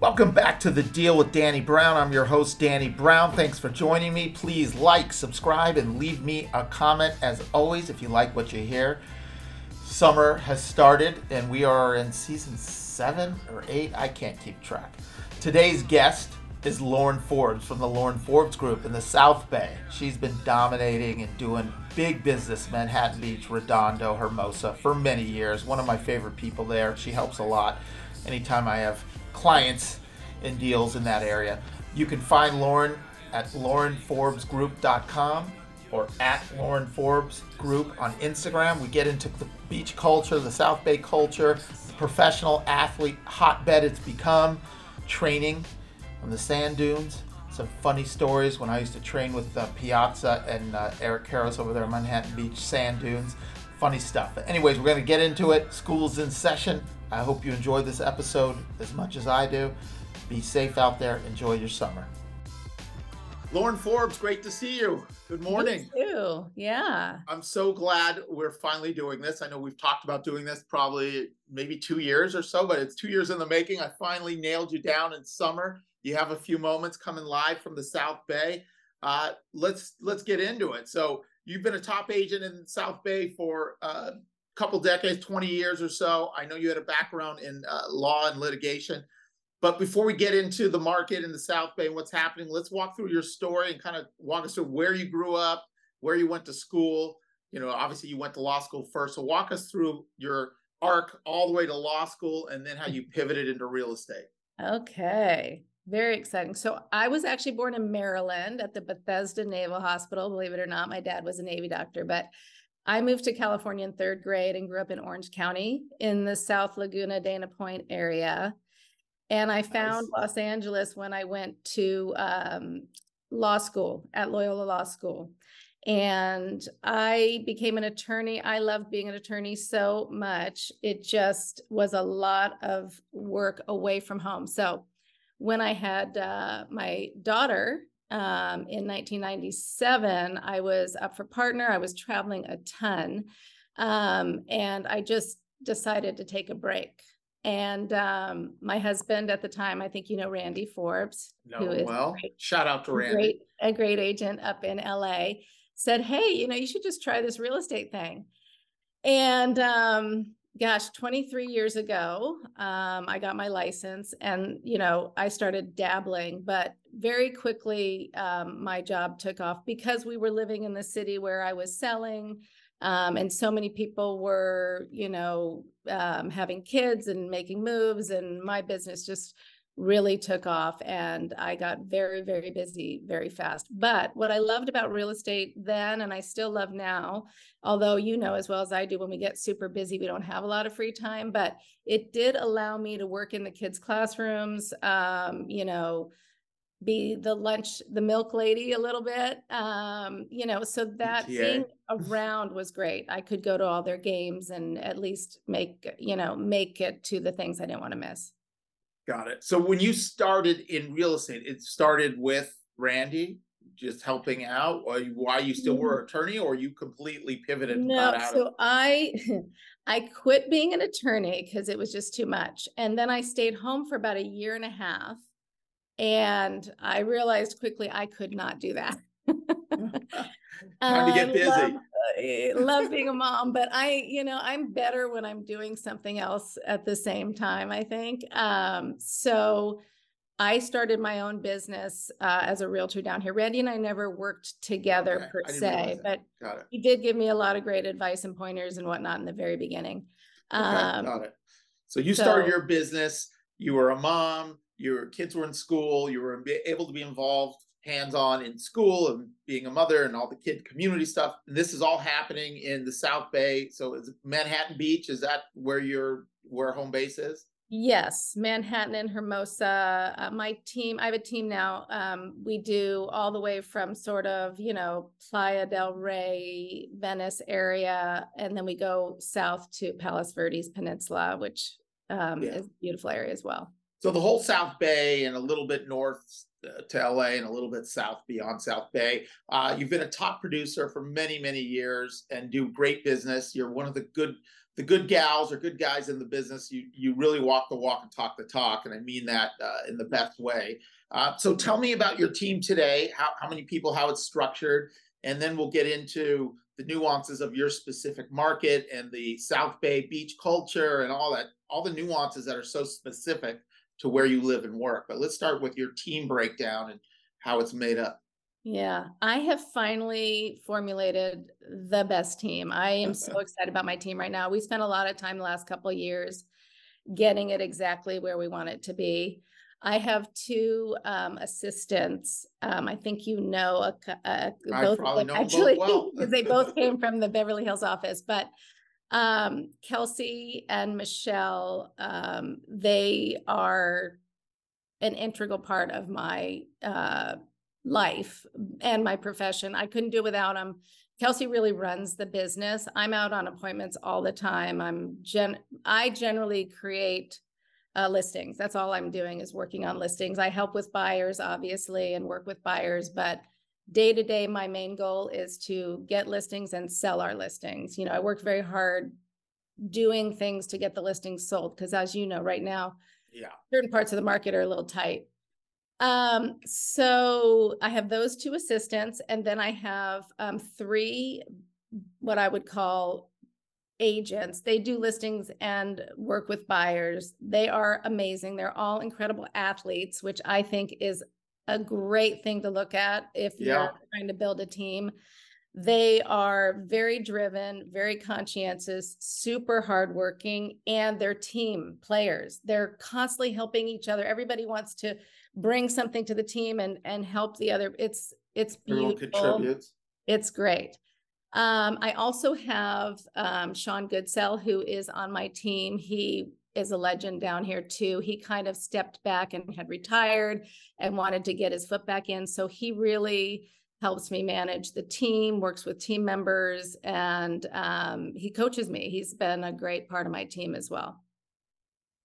Welcome back to the Deal with Danny Brown. I'm your host, Danny Brown. Thanks for joining me. Please like, subscribe, and leave me a comment as always if you like what you hear. Summer has started, and we are in season seven or eight. I can't keep track. Today's guest is Lauren Forbes from the Lauren Forbes Group in the South Bay. She's been dominating and doing big business, Manhattan Beach, Redondo, Hermosa, for many years. One of my favorite people there. She helps a lot anytime I have clients and deals in that area. You can find Lauren at laurenforbesgroup.com or at Lauren Forbes Group on Instagram. We get into the beach culture, the South Bay culture, the professional athlete hotbed it's become, training on the sand dunes. Some funny stories when I used to train with uh, Piazza and uh, Eric Karros over there on Manhattan Beach sand dunes. Funny stuff. But anyways, we're going to get into it. School's in session. I hope you enjoyed this episode as much as I do. Be safe out there. Enjoy your summer. Lauren Forbes, great to see you. Good morning. You too. Yeah. I'm so glad we're finally doing this. I know we've talked about doing this probably maybe two years or so, but it's two years in the making. I finally nailed you down in summer. You have a few moments coming live from the South Bay. Uh, let's let's get into it. So you've been a top agent in South Bay for uh, couple decades, 20 years or so. I know you had a background in uh, law and litigation. But before we get into the market in the South Bay and what's happening, let's walk through your story and kind of walk us through where you grew up, where you went to school. You know, obviously you went to law school first. So walk us through your arc all the way to law school and then how you pivoted into real estate. Okay. Very exciting. So I was actually born in Maryland at the Bethesda Naval Hospital. Believe it or not, my dad was a Navy doctor, but I moved to California in third grade and grew up in Orange County in the South Laguna, Dana Point area. And I found nice. Los Angeles when I went to um, law school at Loyola Law School. And I became an attorney. I loved being an attorney so much. It just was a lot of work away from home. So when I had uh, my daughter, um, in 1997, I was up for partner. I was traveling a ton. Um, and I just decided to take a break. And um, my husband at the time, I think you know Randy Forbes, no, who is well, great, shout out to Randy, great, a great agent up in LA, said, "Hey, you know, you should just try this real estate thing." And um, gosh 23 years ago um, i got my license and you know i started dabbling but very quickly um, my job took off because we were living in the city where i was selling um, and so many people were you know um, having kids and making moves and my business just really took off and I got very, very busy very fast. But what I loved about real estate then, and I still love now, although you know as well as I do, when we get super busy, we don't have a lot of free time, but it did allow me to work in the kids' classrooms, um, you know, be the lunch, the milk lady a little bit. Um, you know, so that being around was great. I could go to all their games and at least make, you know, make it to the things I didn't want to miss. Got it. So when you started in real estate, it started with Randy just helping out or why you still were mm-hmm. attorney or you completely pivoted no so of- i i quit being an attorney because it was just too much and then i stayed home for about a year and a half and i realized quickly i could not do that Time to get busy. Love, uh, love being a mom, but I, you know, I'm better when I'm doing something else at the same time, I think. Um, so I started my own business uh, as a realtor down here. Randy and I never worked together okay. per se, but he did give me a lot of great advice and pointers and whatnot in the very beginning. Okay, um, got it. So you started your business. You were a mom. Your kids were in school. You were able to be involved hands-on in school and being a mother and all the kid community stuff. And this is all happening in the South Bay. So is Manhattan Beach, is that where your where home base is? Yes, Manhattan and Hermosa. Uh, my team, I have a team now. Um, we do all the way from sort of, you know, Playa del Rey, Venice area, and then we go south to Palos Verdes Peninsula, which um, yeah. is a beautiful area as well. So the whole South Bay and a little bit north uh, to LA and a little bit south beyond South Bay. Uh, you've been a top producer for many, many years and do great business. You're one of the good the good gals or good guys in the business. You you really walk the walk and talk the talk, and I mean that uh, in the best way. Uh, so tell me about your team today. How how many people? How it's structured, and then we'll get into the nuances of your specific market and the South Bay beach culture and all that, all the nuances that are so specific to where you live and work. But let's start with your team breakdown and how it's made up. Yeah, I have finally formulated the best team. I am so excited about my team right now. We spent a lot of time the last couple of years getting it exactly where we want it to be. I have two um, assistants. Um, I think you know a, a, I both probably of them both actually well. because they both came from the Beverly Hills office. But um, Kelsey and Michelle, um, they are an integral part of my uh, life and my profession. I couldn't do it without them. Kelsey really runs the business. I'm out on appointments all the time. I'm gen, I generally create uh, listings. That's all I'm doing is working on listings. I help with buyers, obviously, and work with buyers, but day to day, my main goal is to get listings and sell our listings. You know, I work very hard doing things to get the listings sold because as you know, right now, Yeah. certain parts of the market are a little tight. Um, so I have those two assistants and then I have um three what I would call agents. They do listings and work with buyers. They are amazing. They're all incredible athletes, which I think is a great thing to look at if Yeah. you're trying to build a team. They are very driven, very conscientious, super hardworking, and they're team players. They're constantly helping each other. Everybody wants to bring something to the team and and help the other. It's it's beautiful. contributes. It's great. Um, I also have um, Sean Goodsell, who is on my team. He is a legend down here too. He kind of stepped back and had retired and wanted to get his foot back in. So he really helps me manage the team, works with team members, and um, he coaches me. He's been a great part of my team as well.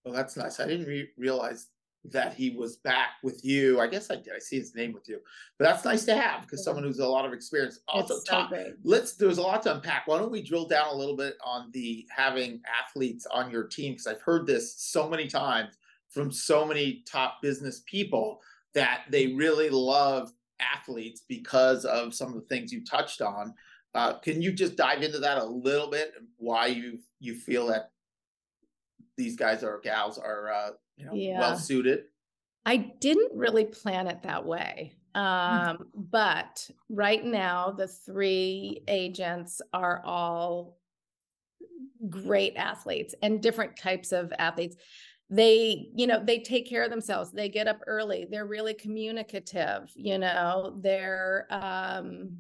Well, that's nice. I didn't re- realize that he was back with you. I guess I did. I see his name with you, but that's nice to have because someone who's a lot of experience. Also, so talk. Let's. There's a lot to unpack. Why don't we drill down a little bit on the having athletes on your team? Because I've heard this so many times from so many top business people that they really love athletes because of some of the things you touched on. Uh, can you just dive into that a little bit? Why you you feel that these guys or gals are uh, you know Yeah. well suited? I didn't really plan it that way. Um, but right now, the three agents are all great athletes and different types of athletes. They, you know, they take care of themselves. They get up early. They're really communicative, you know, they're um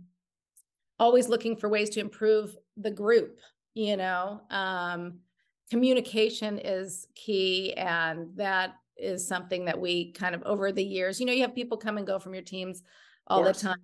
always looking for ways to improve the group, you know. Um communication is key and that is something that we kind of over the years, you know, you have people come and go from your teams all the time.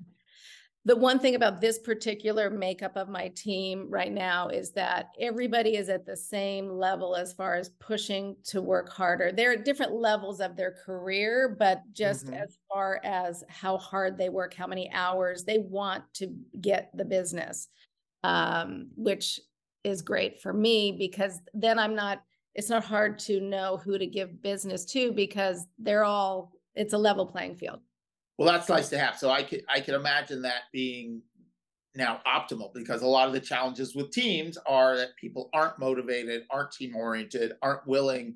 The one thing about this particular makeup of my team right now is that everybody is at the same level as far as pushing to work harder. They're at different levels of their career, but just Mhm. as far as how hard they work, how many hours they want to get the business, um, which is great for me because then I'm not, it's not hard to know who to give business to because they're all, it's a level playing field. Well, that's nice to have. So I could I could imagine that being now optimal because a lot of the challenges with teams are that people aren't motivated, aren't team oriented, aren't willing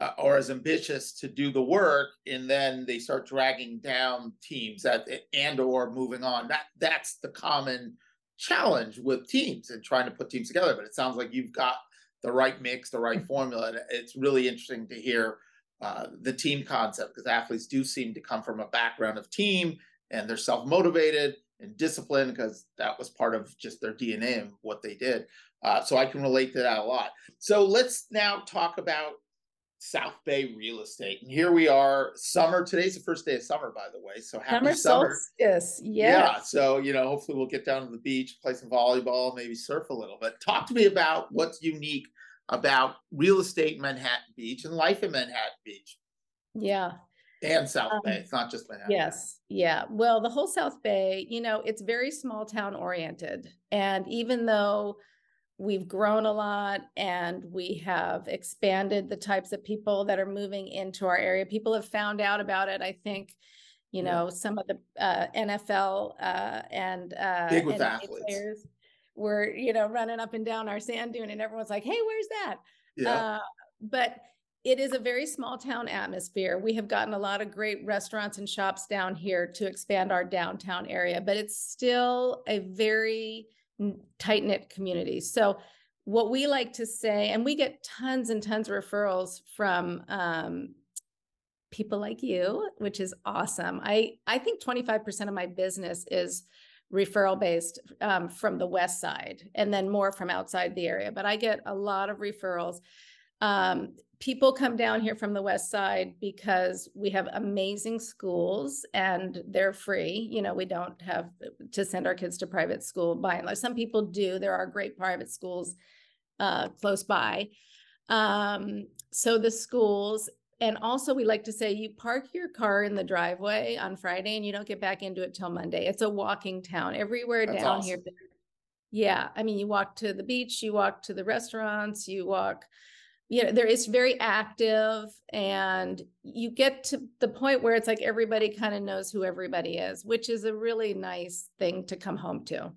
uh, or as ambitious to do the work, and then they start dragging down teams that and or moving on. That that's the common challenge with teams and trying to put teams together. But it sounds like you've got the right mix, the right formula. And it's really interesting to hear uh, the team concept because athletes do seem to come from a background of team and they're self-motivated and disciplined because that was part of just their DNA and what they did. Uh, so I can relate to that a lot. So let's now talk about South Bay real estate. And here we are, summer. Today's the first day of summer, by the way. So happy Summer summer. solstice, Yeah. yeah. So, you know, hopefully we'll get down to the beach, play some volleyball, maybe surf a little bit. Talk to me about what's unique about real estate in Manhattan Beach and life in Manhattan Beach Yeah. and South Um, Bay. It's not just Manhattan. Yes, yeah. Well, the whole South Bay, you know, it's very small town oriented. And even though we've grown a lot and we have expanded the types of people that are moving into our area. People have found out about it. I think, you Yeah. know, some of the uh, NFL uh, and uh, Big with athletes. players were, you know, running up and down our sand dune, and everyone's like, "Hey, where's that?" Yeah, Uh, but it is a very small town atmosphere. We have gotten a lot of great restaurants and shops down here to expand our downtown area, but it's still a very tight knit communities. So, what we like to say, and we get tons and tons of referrals from um, people like you, which is awesome. I I think 25% of my business is referral based um, from the west side and then more from outside the area, but I get a lot of referrals. Um, people come down here from the west side because we have amazing schools and they're free. You know, we don't have to send our kids to private school by and large. Some people do. There are great private schools uh, close by. Um, so the schools, and also we like to say you park your car in the driveway on Friday and you don't get back into it till Monday. It's a walking town everywhere That's down here. Yeah, I mean, you walk to the beach, you walk to the restaurants, you walk, you know, there is very active and you get to the point where it's like everybody kind of knows who everybody is, which is a really nice thing to come home to.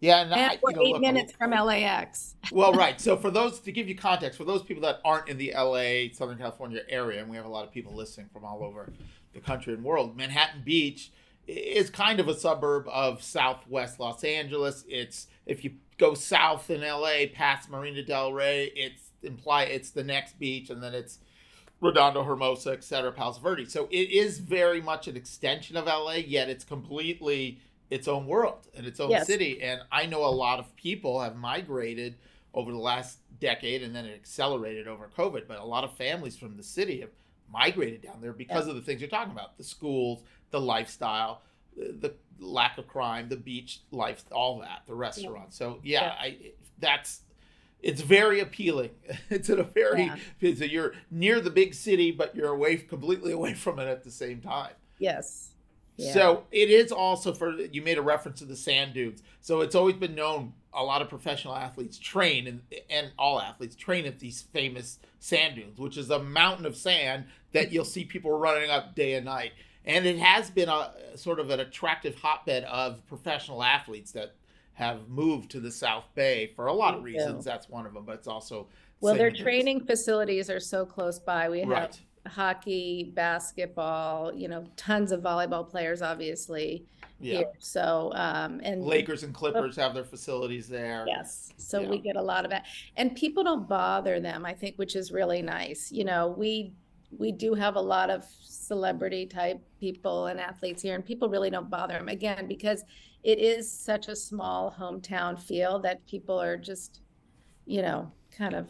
yeah, and And you we're know, eight look, minutes from LAX. well, right. So for those to give you context, for those people that aren't in the LA, Southern California area, and we have a lot of people listening from all over the country and world, Manhattan Beach is kind of a suburb of Southwest Los Angeles. It's if you go south in LA past Marina Del Rey, it's imply it's the next beach, and then it's Redondo, Hermosa, et cetera, Palos Verdes. So it is very much an extension of LA, yet it's completely its own world and its own Yes. city. And I know a lot of people have migrated over the last decade and then it accelerated over COVID. But a lot of families from the city have migrated down there because of the things you're talking about the schools, the lifestyle, the lack of crime, the beach life, all that, the restaurants. So, yeah, Yeah. I that's it's very appealing. It's in a very Yeah. it's a, you're near the big city, but you're away completely away from it at the same time. Yes. Yeah. So it is also for you made a reference to the sand dunes. So it's always been known a lot of professional athletes train and and all athletes train at these famous sand dunes, which is a mountain of sand that you'll see people running up day and night. And it has been a sort of an attractive hotbed of professional athletes that have moved to the South Bay for a lot of reasons. That's one of them, but it's also Well, their training facilities are so close by. We have Right. hockey, basketball, you know, tons of volleyball players, obviously. Yeah. Here. So, um, and Lakers and Clippers have their facilities there. Yes, so we get a lot of that. And people don't bother them, I think, which is really nice. You know, we we do have a lot of celebrity type people and athletes here, and people really don't bother them again because it is such a small hometown feel that people are just, you know, kind of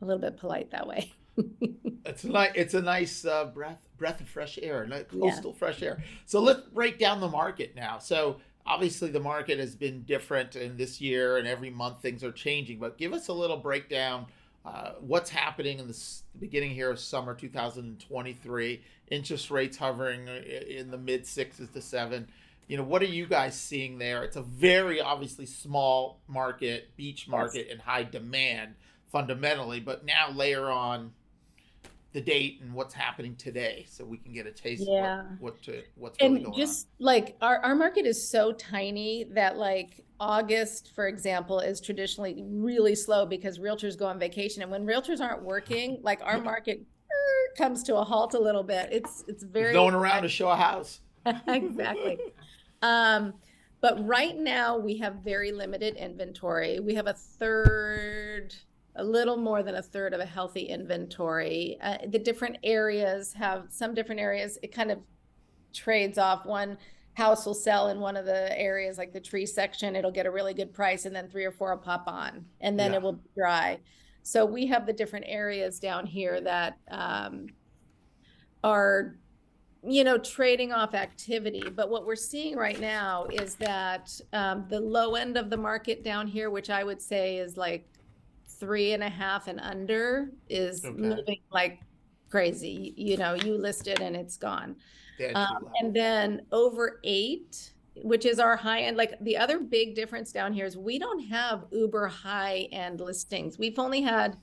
a little bit polite that way. It's a nice, it's a nice uh, breath breath of fresh air, Yeah. coastal fresh air. So let's break down the market now. So obviously the market has been different in this year, and every month things are changing. But give us a little breakdown. Uh, what's happening in the beginning here of summer 2023? Interest rates hovering in the mid sixes to seven. You know, what are you guys seeing there? It's a very obviously small market, beach market, and high demand fundamentally. But now layer on the date and what's happening today, so we can get a taste Yeah. of what, what to what's really And going just like our, our market is so tiny that like August, for example, is traditionally really slow because realtors go on vacation. And when realtors aren't working, like our market comes to a halt a little bit. It's it's very going around to show a house. exactly. Um, but right now we have very limited inventory. We have a third, a little more than a third of a healthy inventory. Uh, the different areas have some different areas. It kind of trades off. One house will sell in one of the areas, like the tree section. It'll get a really good price, and then three or four will pop on, and then Yeah. it will dry. So we have the different areas down here that um, are you know, trading off activity. But what we're seeing right now is that um, the low end of the market down here, which I would say is like three and a half and under, is Okay. moving like crazy. You know, you list it and it's gone. Um, and then over eight which is our high end. Like the other big difference down here is we don't have uber high end listings. We've only had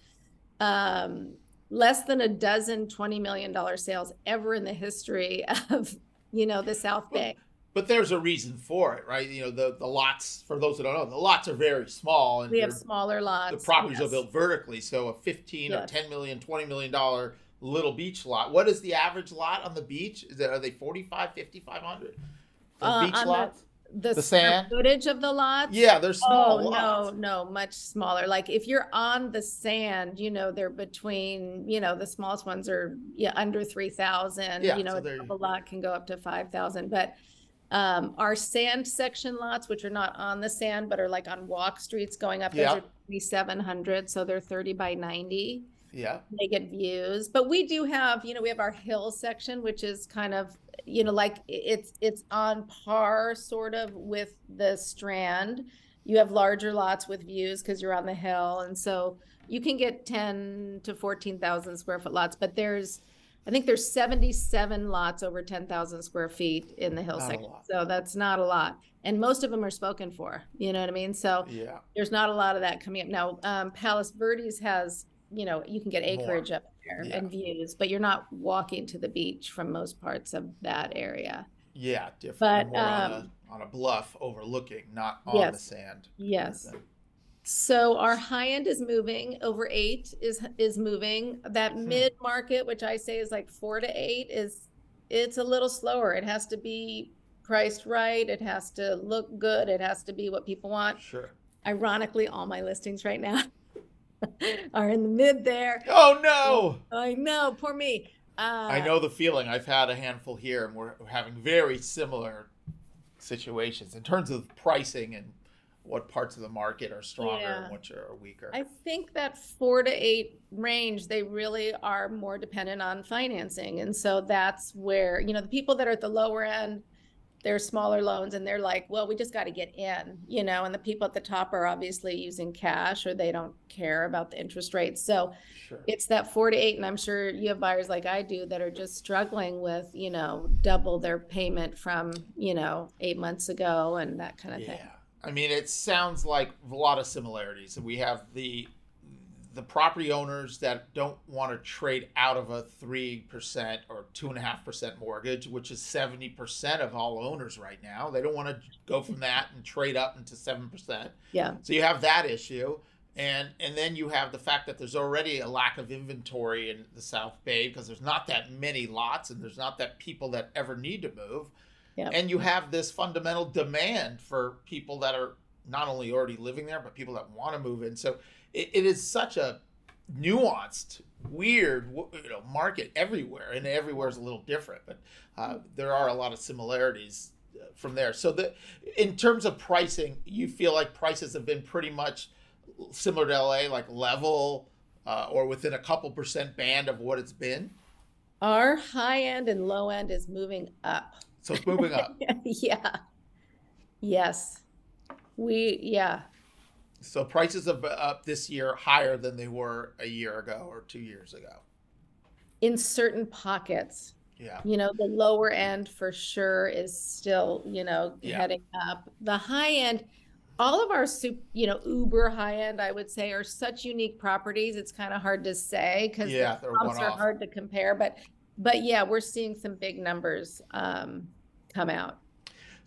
um, less than a dozen $20 million sales ever in the history of, you know, the South Bay. But there's a reason for it, right? You know, the, the lots, for those that don't know, the lots are very small. And We have smaller lots. the properties are built vertically. So a 15 or Yes. 10 million, 20 million dollar little beach lot. What is the average lot on the beach? Is it, are they 45, 5500? The Uh, beach the- lots? The, the sand? footage of the lots. Yeah, they're small Oh, lots. no, no, much smaller. Like if you're on the sand, you know, they're between, you know, the smallest ones are yeah, under three thousand, Yeah, you know, so a lot can go up to five thousand, but um, our sand section lots, which are not on the sand, but are like on walk streets going up, those Yeah. are twenty-seven hundred, so they're thirty by ninety. Yeah. They get views, but we do have, you know, we have our hill section, which is kind of, you know, like it's it's on par sort of with the strand. You have larger lots with views because you're on the hill, and so you can get ten to fourteen thousand square foot lots. But there's, I think there's seventy-seven lots over ten thousand square feet in the hill Not section. So that's not a lot, and most of them are spoken for. You know what I mean? So Yeah. there's not a lot of that coming up now. Um, Palos Verdes has, you know, you can get More. acreage up there Yeah. and views, but you're not walking to the beach from most parts of that area. Yeah. Different. But, more on, um, a, on a bluff overlooking, not on the sand. Yes. So our high end is moving. Over eight is is moving. That Hmm. mid market, which I say is like four to eight, is it's a little slower. It has to be priced right. It has to look good. It has to be what people want. Sure. Ironically, all my listings right now are in the mid there. Oh, no. I know, poor me. Uh, I know the feeling. I've had a handful here, and we're having very similar situations in terms of pricing and what parts of the market are stronger Yeah. and which are weaker. I think that four to eight range, they really are more dependent on financing. And so that's where, you know, the people that are at the lower end, they're smaller loans and they're like, well, we just got to get in, you know, and the people at the top are obviously using cash or they don't care about the interest rates. So sure. it's that four to eight. And I'm sure you have buyers like I do that are just struggling with, you know, double their payment from, you know, eight months ago and that kind of thing. Yeah. I mean, it sounds like a lot of similarities. We have the the property owners that don't want to trade out of a three percent or two and a half percent mortgage, which is seventy percent of all owners right now. They don't want to go from that and trade up into seven percent. Yeah. So you have that issue. And and then you have the fact that there's already a lack of inventory in the South Bay because there's not that many lots and there's not that people that ever need to move. Yep. And you have this fundamental demand for people that are not only already living there, but people that want to move in. So it, it is such a nuanced, weird, you know, market everywhere, and everywhere is a little different. But uh, there are a lot of similarities uh, from there. So the in terms of pricing, you feel like prices have been pretty much similar to LA, like level uh, or within a couple percent band of what it's been. Our high end and low end is moving up. So it's moving up. yeah. Yes. We, yeah. So prices are up this year higher than they were a year ago or two years ago. In certain pockets, Yeah. you know, the lower end for sure is still, you know, Yeah. heading up. The high end, all of our soup, you know, uber high end, I would say, are such unique properties. It's kind of hard to say because Yeah, the they're comps are hard to compare. But, but yeah, we're seeing some big numbers um, come out.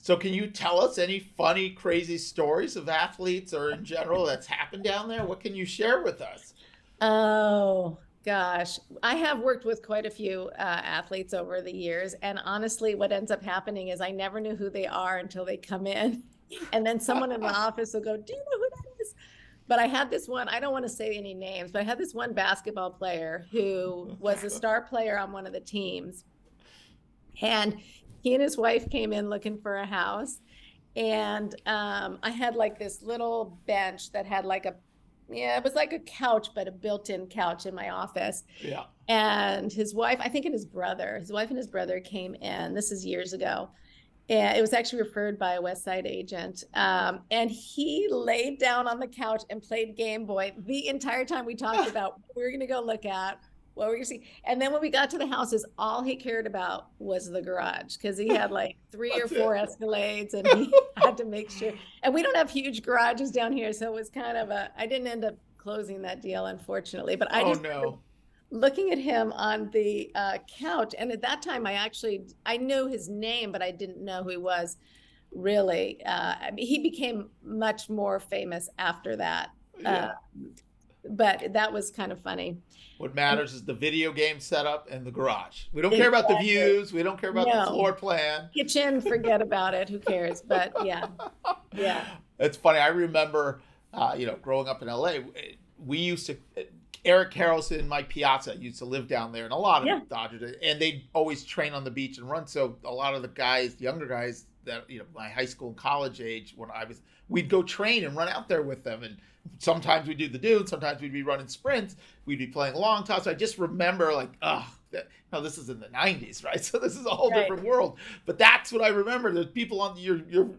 So can you tell us any funny, crazy stories of athletes or in general that's happened down there? What can you share with us? Oh gosh, I have worked with quite a few uh, athletes over the years, and honestly, what ends up happening is I never knew who they are until they come in, and then someone in the office will go, "Do you know who that is?" But I had this one. I don't want to say any names, but I had this one basketball player who was a star player on one of the teams, and he and his wife came in looking for a house, and um, I had like this little bench that had like a yeah, it was like a couch, but a built-in couch in my office. Yeah. And his wife, I think, and his brother, his wife and his brother came in. This is years ago. And it was actually referred by a West Side agent. Um, and he laid down on the couch and played Game Boy the entire time we talked about what we were going to go look at, what were you seeing? And then when we got to the houses, all he cared about was the garage because he had like three or four it. Escalades and he had to make sure. And we don't have huge garages down here. So it was kind of a, I didn't end up closing that deal, unfortunately. But I oh, just, no. looking at him on the uh, couch. And at that time, I actually, I knew his name, but I didn't know who he was really. Uh, he became much more famous after that. Yeah. Uh, but that was kind of funny. What matters is the video game setup and the garage. We don't exactly. care about the views. We don't care about no. the floor plan. Kitchen, forget about it. Who cares? But yeah, yeah. It's funny. I remember, uh, you know, growing up in LA, we used to. Eric Karros, Mike Piazza used to live down there, and a lot of yeah. Dodgers, and they always train on the beach and run. So a lot of the guys, younger guys that you know, my high school and college age, when I was, we'd go train and run out there with them, and sometimes we do the dude, sometimes we'd be running sprints, we'd be playing long toss. So I just remember like, oh, that, no, this is in the '90s, right? So this is a whole right. different world. But that's what I remember. There's people on the, your your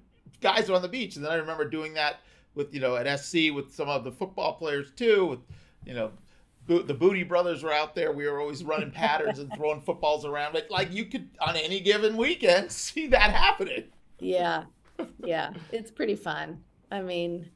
guys are on the beach, and then I remember doing that with you know at SC with some of the football players too. With you know the Booty brothers were out there. We were always running patterns and throwing footballs around. Like like you could on any given weekend see that happening. Yeah, yeah, it's pretty fun. I mean,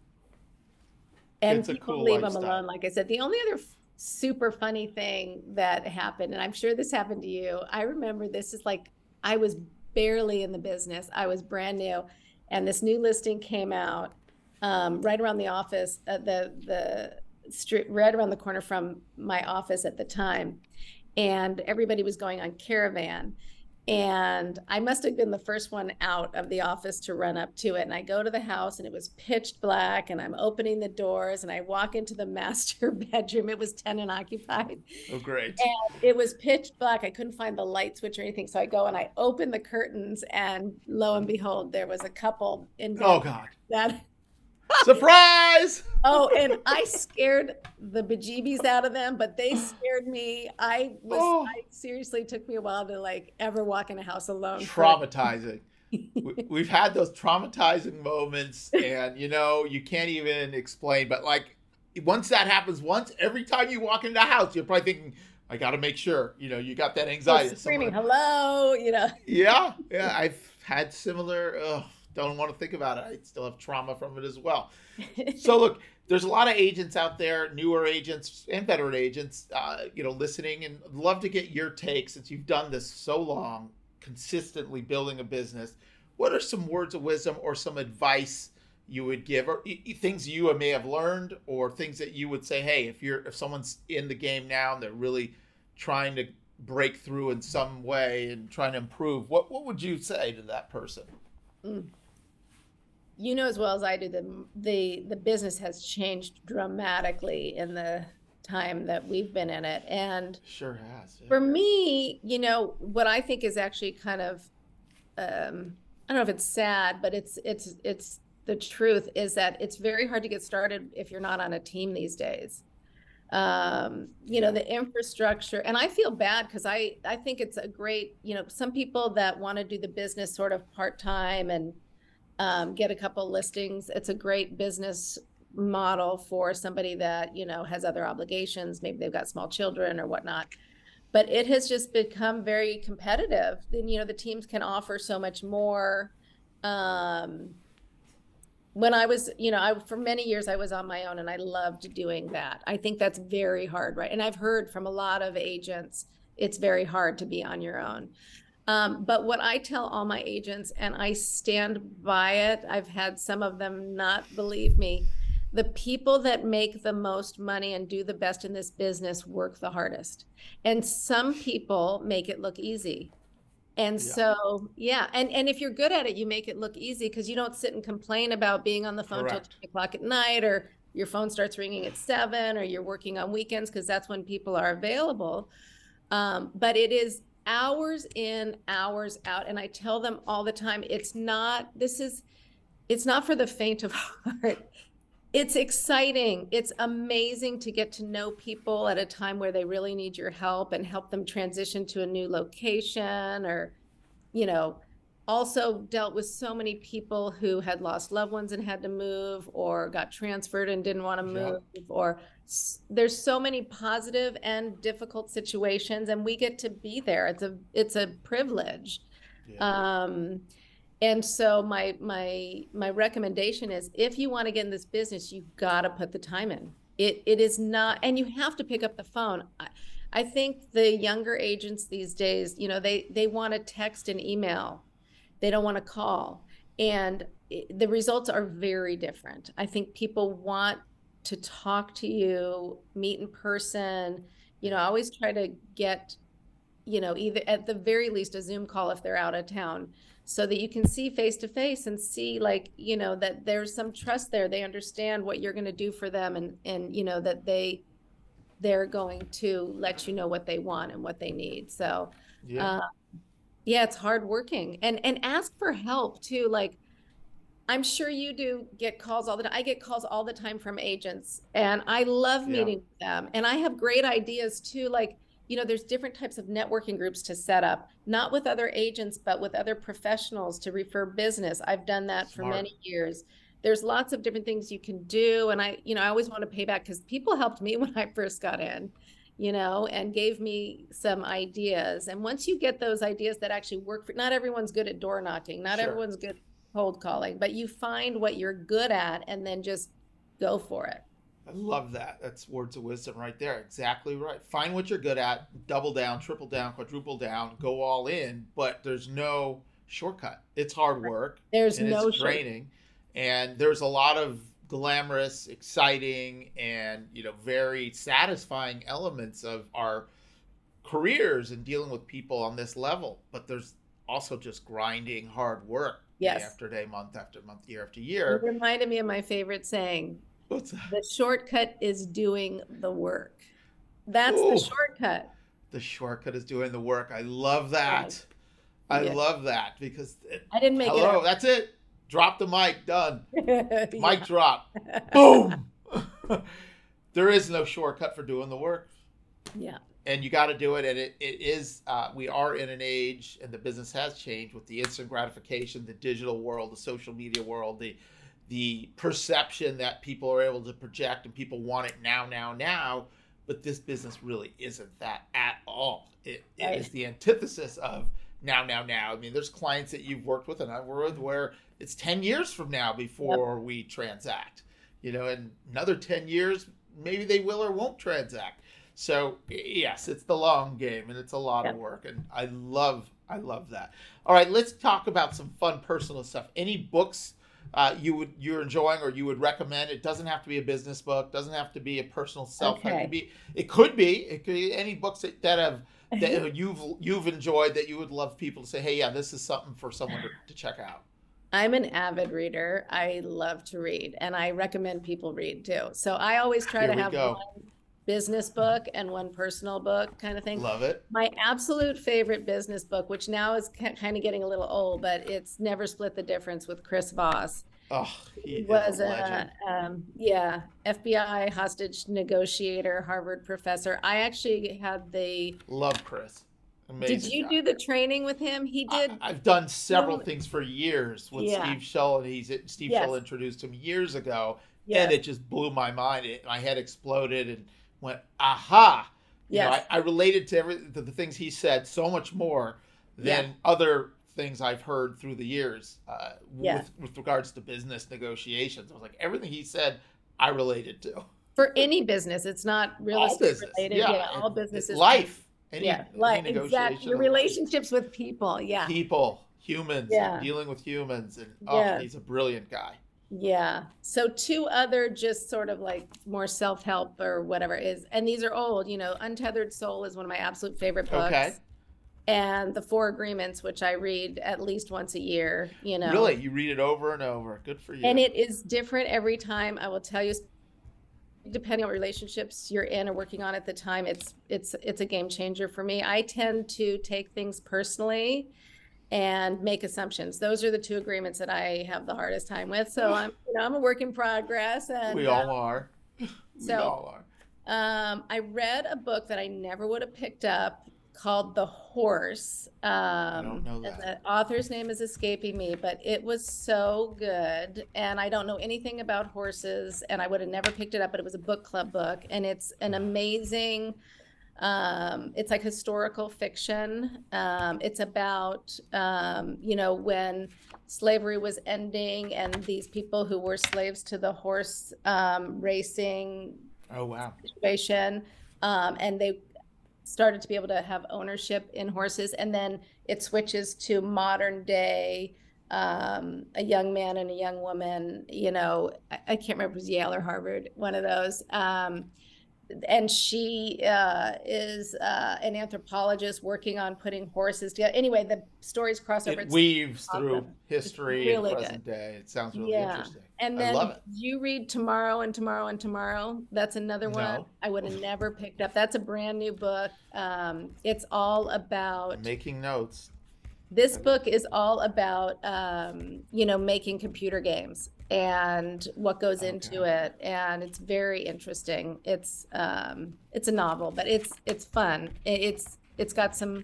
and it's people cool leave lifestyle. them alone. Like I said, the only other f- super funny thing that happened, and I'm sure this happened to you. I remember this is like I was barely in the business. I was brand new, and this new listing came out um, right around the office, uh, the the street, right around the corner from my office at the time, and everybody was going on caravan and I must have been the first one out of the office to run up to it. And I go to the house and it was pitch black and I'm opening the doors and I walk into the master bedroom. It was tenant occupied. Oh, great. And it was pitch black. I couldn't find the light switch or anything. So I go and I open the curtains and lo and behold, there was a couple in oh, bed. Oh God. That Surprise! oh, and I scared the bejeebies out of them, but they scared me. I was oh. I seriously took me a while to like ever walk in a house alone. Traumatizing. We've had those traumatizing moments, and you know, you can't even explain, but like once that happens once, every time you walk into the house, you're probably thinking, I got to make sure, you know, you got that anxiety. screaming, hello, you know. yeah, yeah, I've had similar. Ugh, don't want to think about it. I still have trauma from it as well. so look, there's a lot of agents out there, newer agents and veteran agents, uh, you know, listening, and love to get your take since you've done this so long, consistently building a business. What are some words of wisdom or some advice you would give, or things you may have learned, or things that you would say, hey, if you're if someone's in the game now and they're really trying to break through in some way and trying to improve, what what would you say to that person? Mm you know as well as I do the the the business has changed dramatically in the time that we've been in it. And sure has yeah. for me you know what i think is actually kind of um i don't know if it's sad but it's it's it's the truth is that it's very hard to get started if you're not on a team these days. Um you know the infrastructure and i feel bad because i i think it's a great you know some people that want to do the business sort of part-time and um, get a couple listings. It's a great business model for somebody that you know has other obligations. Maybe they've got small children or whatnot. But it has just become very competitive. Then you know the teams can offer so much more. Um, when I was, you know, I for many years I was on my own and I loved doing that. I think that's very hard, right? And I've heard from a lot of agents it's very hard to be on your own. Um, but what I tell all my agents, and I stand by it, I've had some of them not believe me. The people that make the most money and do the best in this business work the hardest. And some people make it look easy. And yeah. so, yeah. And, and if you're good at it, you make it look easy because you don't sit and complain about being on the phone Correct. till 10 o'clock at night or your phone starts ringing at seven or you're working on weekends because that's when people are available. Um, but it is hours in, hours out. And I tell them all the time, it's not, this is, it's not for the faint of heart. It's exciting. It's amazing to get to know people at a time where they really need your help and help them transition to a new location or, you know, also dealt with so many people who had lost loved ones and had to move or got transferred and didn't want to move Yeah. or there's so many positive and difficult situations and we get to be there. It's a it's a privilege. Yeah. um and so my my my recommendation is if you want to get in this business you got to put the time in. It it is not and you have to pick up the phone. I, I think the younger agents these days you know they they want to text and email they don't want to call. And the results are very different. I think people want to talk to you meet in person. You know i always try to get you know either at the very least a zoom call if they're out of town so that you can see face to face and see like you know that there's some trust there. They understand what you're going to do for them and and you know that they they're going to let you know what they want and what they need. So Yeah. uh, yeah it's hard working. And and ask for help too like i'm sure you do get calls all the time i get calls all the time from agents and i love meeting with them. And i have great ideas too like you know there's different types of networking groups to set up not with other agents but with other professionals to refer business. I've done that for many years. There's lots of different things you can do. And i you know i always want to pay back because people helped me when i first got in you know and gave me some ideas and once you get those ideas that actually work for not everyone's good at door knocking not Sure. everyone's good at cold calling but you find what you're good at and then just go for it I love that. That's words of wisdom right there. Exactly right. Find what you're good at, double down, triple down, quadruple down, go all in, but there's no shortcut. It's hard work there's no it's draining. And there's a lot of glamorous, exciting, and you know, very satisfying elements of our careers and dealing with people on this level. But there's also just grinding hard work Yes. day after day, month after month, year after it year. reminded me of my favorite saying What's that? the shortcut is doing the work that's Ooh. the shortcut the shortcut is doing the work. I love that. I Yeah. love that because it, i didn't make hello, it that's it. Drop the mic, done. Mic drop. Boom. there is no shortcut for doing the work. yeah And you got to do it. And it, it is, uh, we are in an age, and the business has changed with the instant gratification, the digital world, the social media world, the the perception that people are able to project and people want it now, now, now. But this business really isn't that at all. It, it Right. is the antithesis of now, now, now. I mean, there's clients that you've worked with and I've worked with where it's 10 years from now before we transact. You know, in another 10 years, maybe they will or won't transact. So yes, it's the long game and it's a lot of work. And I love, I love that. All right, let's talk about some fun personal stuff. Any books uh, you would you're enjoying or you would recommend? It doesn't have to be a business book. Doesn't have to be a personal self. It Okay. could be. It could be. It could be any books that, that have that you've you've enjoyed that you would love people to say, hey, yeah, this is something for someone to, to check out. I'm an avid reader. I love to read and I recommend people read too. So I always try Here to have go. one business book and one personal book kind of thing. Love it. My absolute favorite business book, which now is kind of getting a little old, but it's Never Split the Difference with Chris Voss. Oh, he He was a a, um, yeah, FBI hostage negotiator, Harvard professor. I actually had the, Love Chris. Amazing. did you guy. do the training with him? He did. I, have done several things for years with Yeah. Steve Shull, and he's Steve Yes. Shull introduced him years ago, yes, and it just blew my mind. It, my head exploded and went, aha! You know. I, I related to every to the things he said so much more than Yeah. other things I've heard through the years uh, Yeah. with with regards to business negotiations. I was like, everything he said, I related to. For any business, it's not real all estate business, related. yeah, Yeah, all businesses. life. Any, yeah, any exactly. Your relationships with people. Yeah, people, humans, Yeah. dealing with humans, and oh, Yeah. he's a brilliant guy. yeah. So two other just sort of like more self help or whatever is, and these are old. You know, Untethered Soul is one of my absolute favorite books. Okay. And the Four Agreements, which I read at least once a year. You know, Really, you read it over and over. Good for you. and it is different every time. I will tell you, depending on what relationships you're in or working on at the time, it's it's it's a game changer for me. I tend to take things personally and make assumptions. Those are the two agreements that I have the hardest time with. So I'm you know I'm a work in progress, and we uh, all are. we so- all are. um, I read a book that I never would have picked up called The Horse. Um, don't know and that. The author's name is escaping me, but it was so good. And I don't know anything about horses, and I would have never picked it up, but it was a book club book, and it's an amazing. Um, it's like historical fiction. Um, it's about, um, you know, when slavery was ending and these people who were slaves to the horse um, racing Oh wow. situation. Um, and they started to be able to have ownership in horses. And then it switches to modern day, um, a young man and a young woman, you know, I, I can't remember if it was Yale or Harvard, one of those. Um, and she uh, is uh, an anthropologist working on putting horses together. Anyway, the stories cross over. It weaves through history really and good. present day. It sounds really Yeah. interesting. And I then love it. you read Tomorrow and Tomorrow and Tomorrow. That's another one No. I would have never picked up. That's a brand new book. Um, it's all about making notes. this book is all about um, you know making computer games and what goes into it and it's very interesting it's um, it's a novel but it's it's fun it's it's got some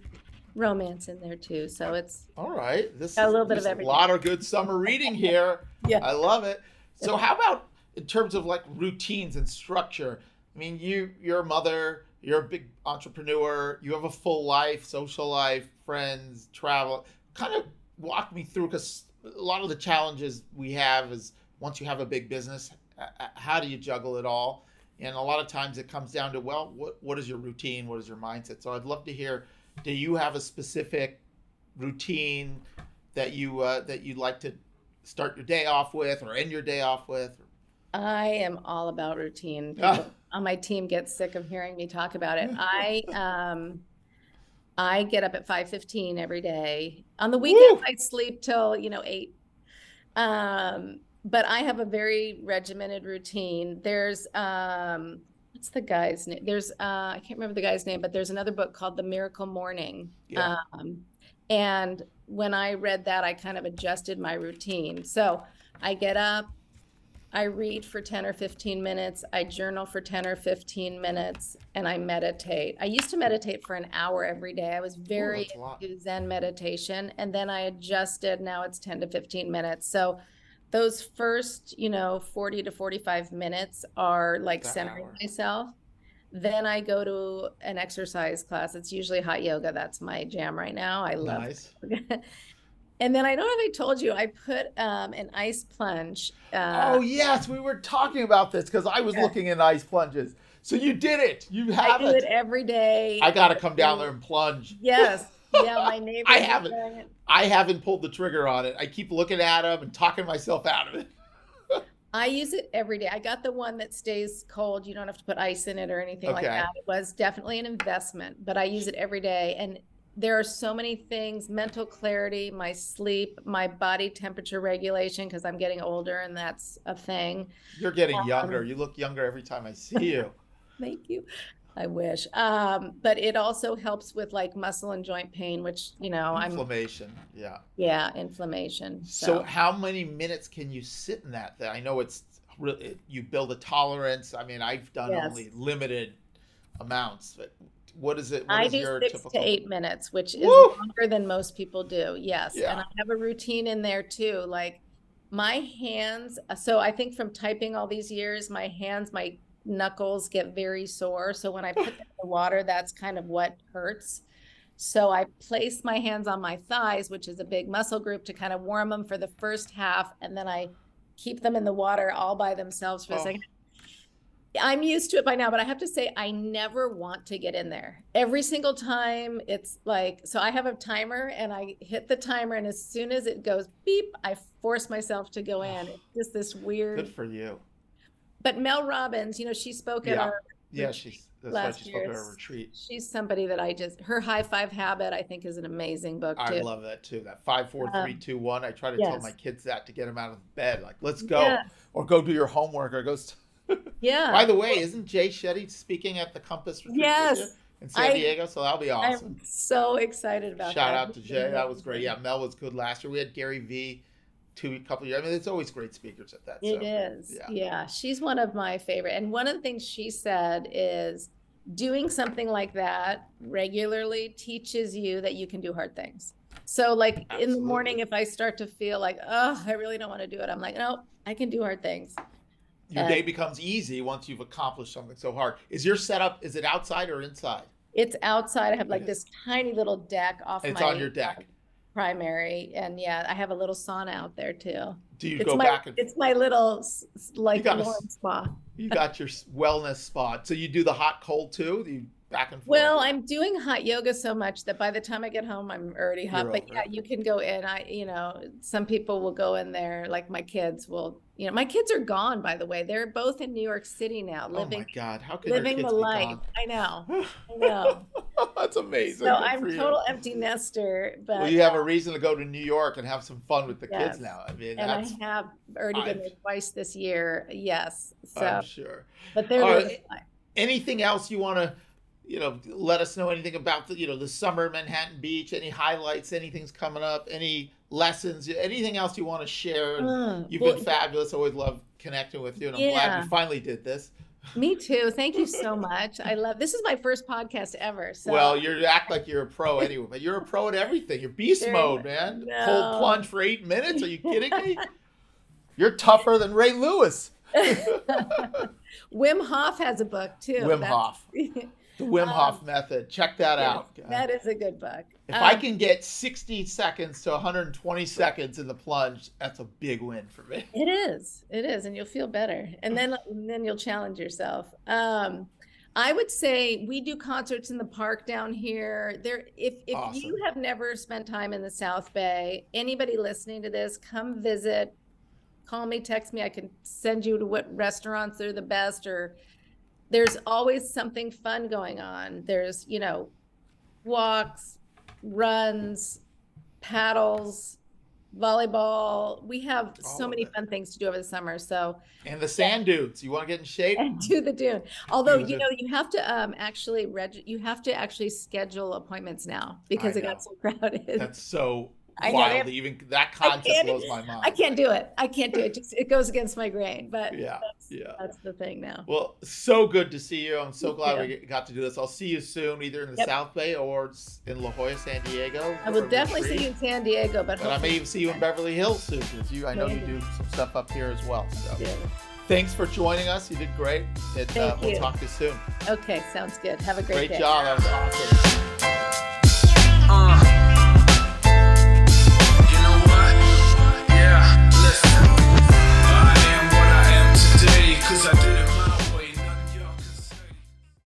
romance in there too so it's All right. This a is little bit of everything. A lot of good summer reading here. Yeah. I love it. So how about in terms of like routines and structure? I mean, you you're a mother, you're a big entrepreneur, you have a full life, social life, friends, travel. Kind of walk me through because a lot of the challenges we have is once you have a big business, how do you juggle it all? And a lot of times it comes down to well, what what is your routine? What is your mindset? So I'd love to hear. Do you have a specific routine that you uh, that you'd like to start your day off with or end your day off with? I am all about routine. Ah. On my team get sick of hearing me talk about it. I um I get up at 5:15 every day. On the weekends Woo! I sleep till, you know, 8. Um but I have a very regimented routine. There's um what's the guy's name? There's uh I can't remember the guy's name, but there's another book called The Miracle Morning. Yeah. Um and when I read that I kind of adjusted my routine. So I get up, I read for 10 or 15 minutes, I journal for 10 or 15 minutes, and I meditate. I used to meditate for an hour every day. I was very lot. into Zen meditation, and then I adjusted. Now it's 10 to 15 minutes. So those first, you know, 40 to 45 minutes are like The centering hour. myself. Then I go to an exercise class. It's usually hot yoga. That's my jam right now. I love Nice. and then I don't know if I told you, I put um, an ice plunge. Uh, oh yes, we were talking about this because I was Yeah. looking at ice plunges. So you did it. You have I do it. it every day. I got to come down there and plunge. Yes. Yeah, my neighbor. I haven't. I haven't pulled the trigger on it. I keep looking at them and talking myself out of it. I use it every day. I got the one that stays cold. You don't have to put ice in it or anything like that. It was definitely an investment, but I use it every day. And there are so many things mental clarity, my sleep, my body temperature regulation, because I'm getting older and that's a thing. You're getting younger. Um, You look younger every time I see you. Thank you. I wish. Um, but it also helps with like muscle and joint pain, which, you know, I'm, Inflammation. Yeah. yeah, inflammation. So, So, how many minutes can you sit in that? thing? I know it's really you build a tolerance. I mean, I've done Yes. only limited amounts. But what is it? What I is do your six typical? to eight minutes, which is Woo! longer than most people do. Yes. Yeah. And I have a routine in there too. Like my hands, so I think from typing all these years, my hands, my knuckles get very sore. So when I put them in the water, that's kind of what hurts. So I place my hands on my thighs, which is a big muscle group, to kind of warm them for the first half, and then I keep them in the water all by themselves for Oh. second. I'm used to it by now, but I have to say I never want to get in there. Every single time it's like so I have a timer and I hit the timer and as soon as it goes beep, I force myself to go in. It's just this weird Good for you. but Mel Robbins, you know, she spoke at Yeah. our Yeah, she's that's why last she spoke at our retreat. She's somebody that I just her high five habit I think is an amazing book too. I love that too. That five, four, three, Um, two, one. I try to tell my kids that to get them out of bed. Like, let's go, Yes. or go do your homework, or go. St- Yeah. By the way, isn't Jay Shetty speaking at the Compass retreat Yes. in San I- Diego? So that'll be awesome. I'm so excited about that. Shout that. out to Jay. That was great. Yeah, Mel was good last year. We had Gary V two couple years. I mean, it's always great speakers at that. It so, is. yeah. Yeah. She's one of my favorite. And one of the things she said is doing something like that regularly teaches you that you can do hard things. So, like in the morning, if I start to feel like, oh, I really don't want to do it, I'm like, no, I can do hard things. Your Uh, day becomes easy once you've accomplished something so hard. Is your setup, is it outside or inside? It's outside. I have like this tiny little deck off It's my on your deck. uh, primary, and yeah, I have a little sauna out there too. Do you It's go my back and it's my little like got a s- spa. you got your wellness spot? So you do the hot cold too? Do you back and forth? Well, I'm doing hot yoga so much that by the time I get home, I'm already hot. You're But over yeah, you can go in. I, you know, some people will go in there. Like my kids will, you know, my kids are gone. By the way, they're both in New York City now, living. oh my God, how can living kids the be life. gone? I know, I know. That's amazing. so Good I'm total empty nester. But Well, you have a reason to go to New York and have some fun with the Yes. kids now. I mean, and that's I have already been I've- there twice this year. Yes. So, I'm sure. but they're right. Anything else you want to, you know, let us know anything about the, you know, the summer Manhattan Beach? Any highlights? Anything's coming up? Any lessons? Anything else you want to share? And Mm, You've well, been fabulous. I always love connecting with you, and I'm glad Yeah. we finally did this. Me too. Thank you so much. I love this is my first podcast ever. So well, you act like you're a pro anyway, but you're a pro at everything. You're beast There- mode, man. No. Cold plunge for eight minutes? Are you kidding me? you're tougher than Ray Lewis. Wim Hof has a book too. Wim Hof. The Wim Hof Um, method. Check that yes, out. That is a good book. If I Um, can get 60 seconds to 120 seconds in the plunge, that's a big win for me. It is. It is, and you'll feel better. And then and then you'll challenge yourself. Um, I would say we do concerts in the park down here. There, if if Awesome. you have never spent time in the South Bay, anybody listening to this, come visit. Call me, text me. I can send you to what restaurants are the best. Or there's always something fun going on. There's you know, walks, runs, paddles, volleyball. We have All so many it. fun things to do over the summer. So And the sand dunes. you want to get in shape? and do the dune. Although you know you have to um actually reg you have to actually schedule appointments now because I it know. got so crowded. That's so I know, wild. they- Even that I concept can't- blows my mind. I can't do it. I can't do it. Just it goes against my grain. But Yeah, that's, yeah. that's the thing now. Well, so good to see you. I'm so glad too. we got to do this. I'll see you soon, either in the Yep. South Bay or s- in La Jolla, San Diego. I will definitely see you in San Diego, but But I may even see you in Beverly Hills soon because you. I know you do some stuff up here as well. So soon. thanks for joining us. You did great. And uh, we'll you. talk to you soon. Okay, sounds good. Have a great, Great day. Great job. That was awesome.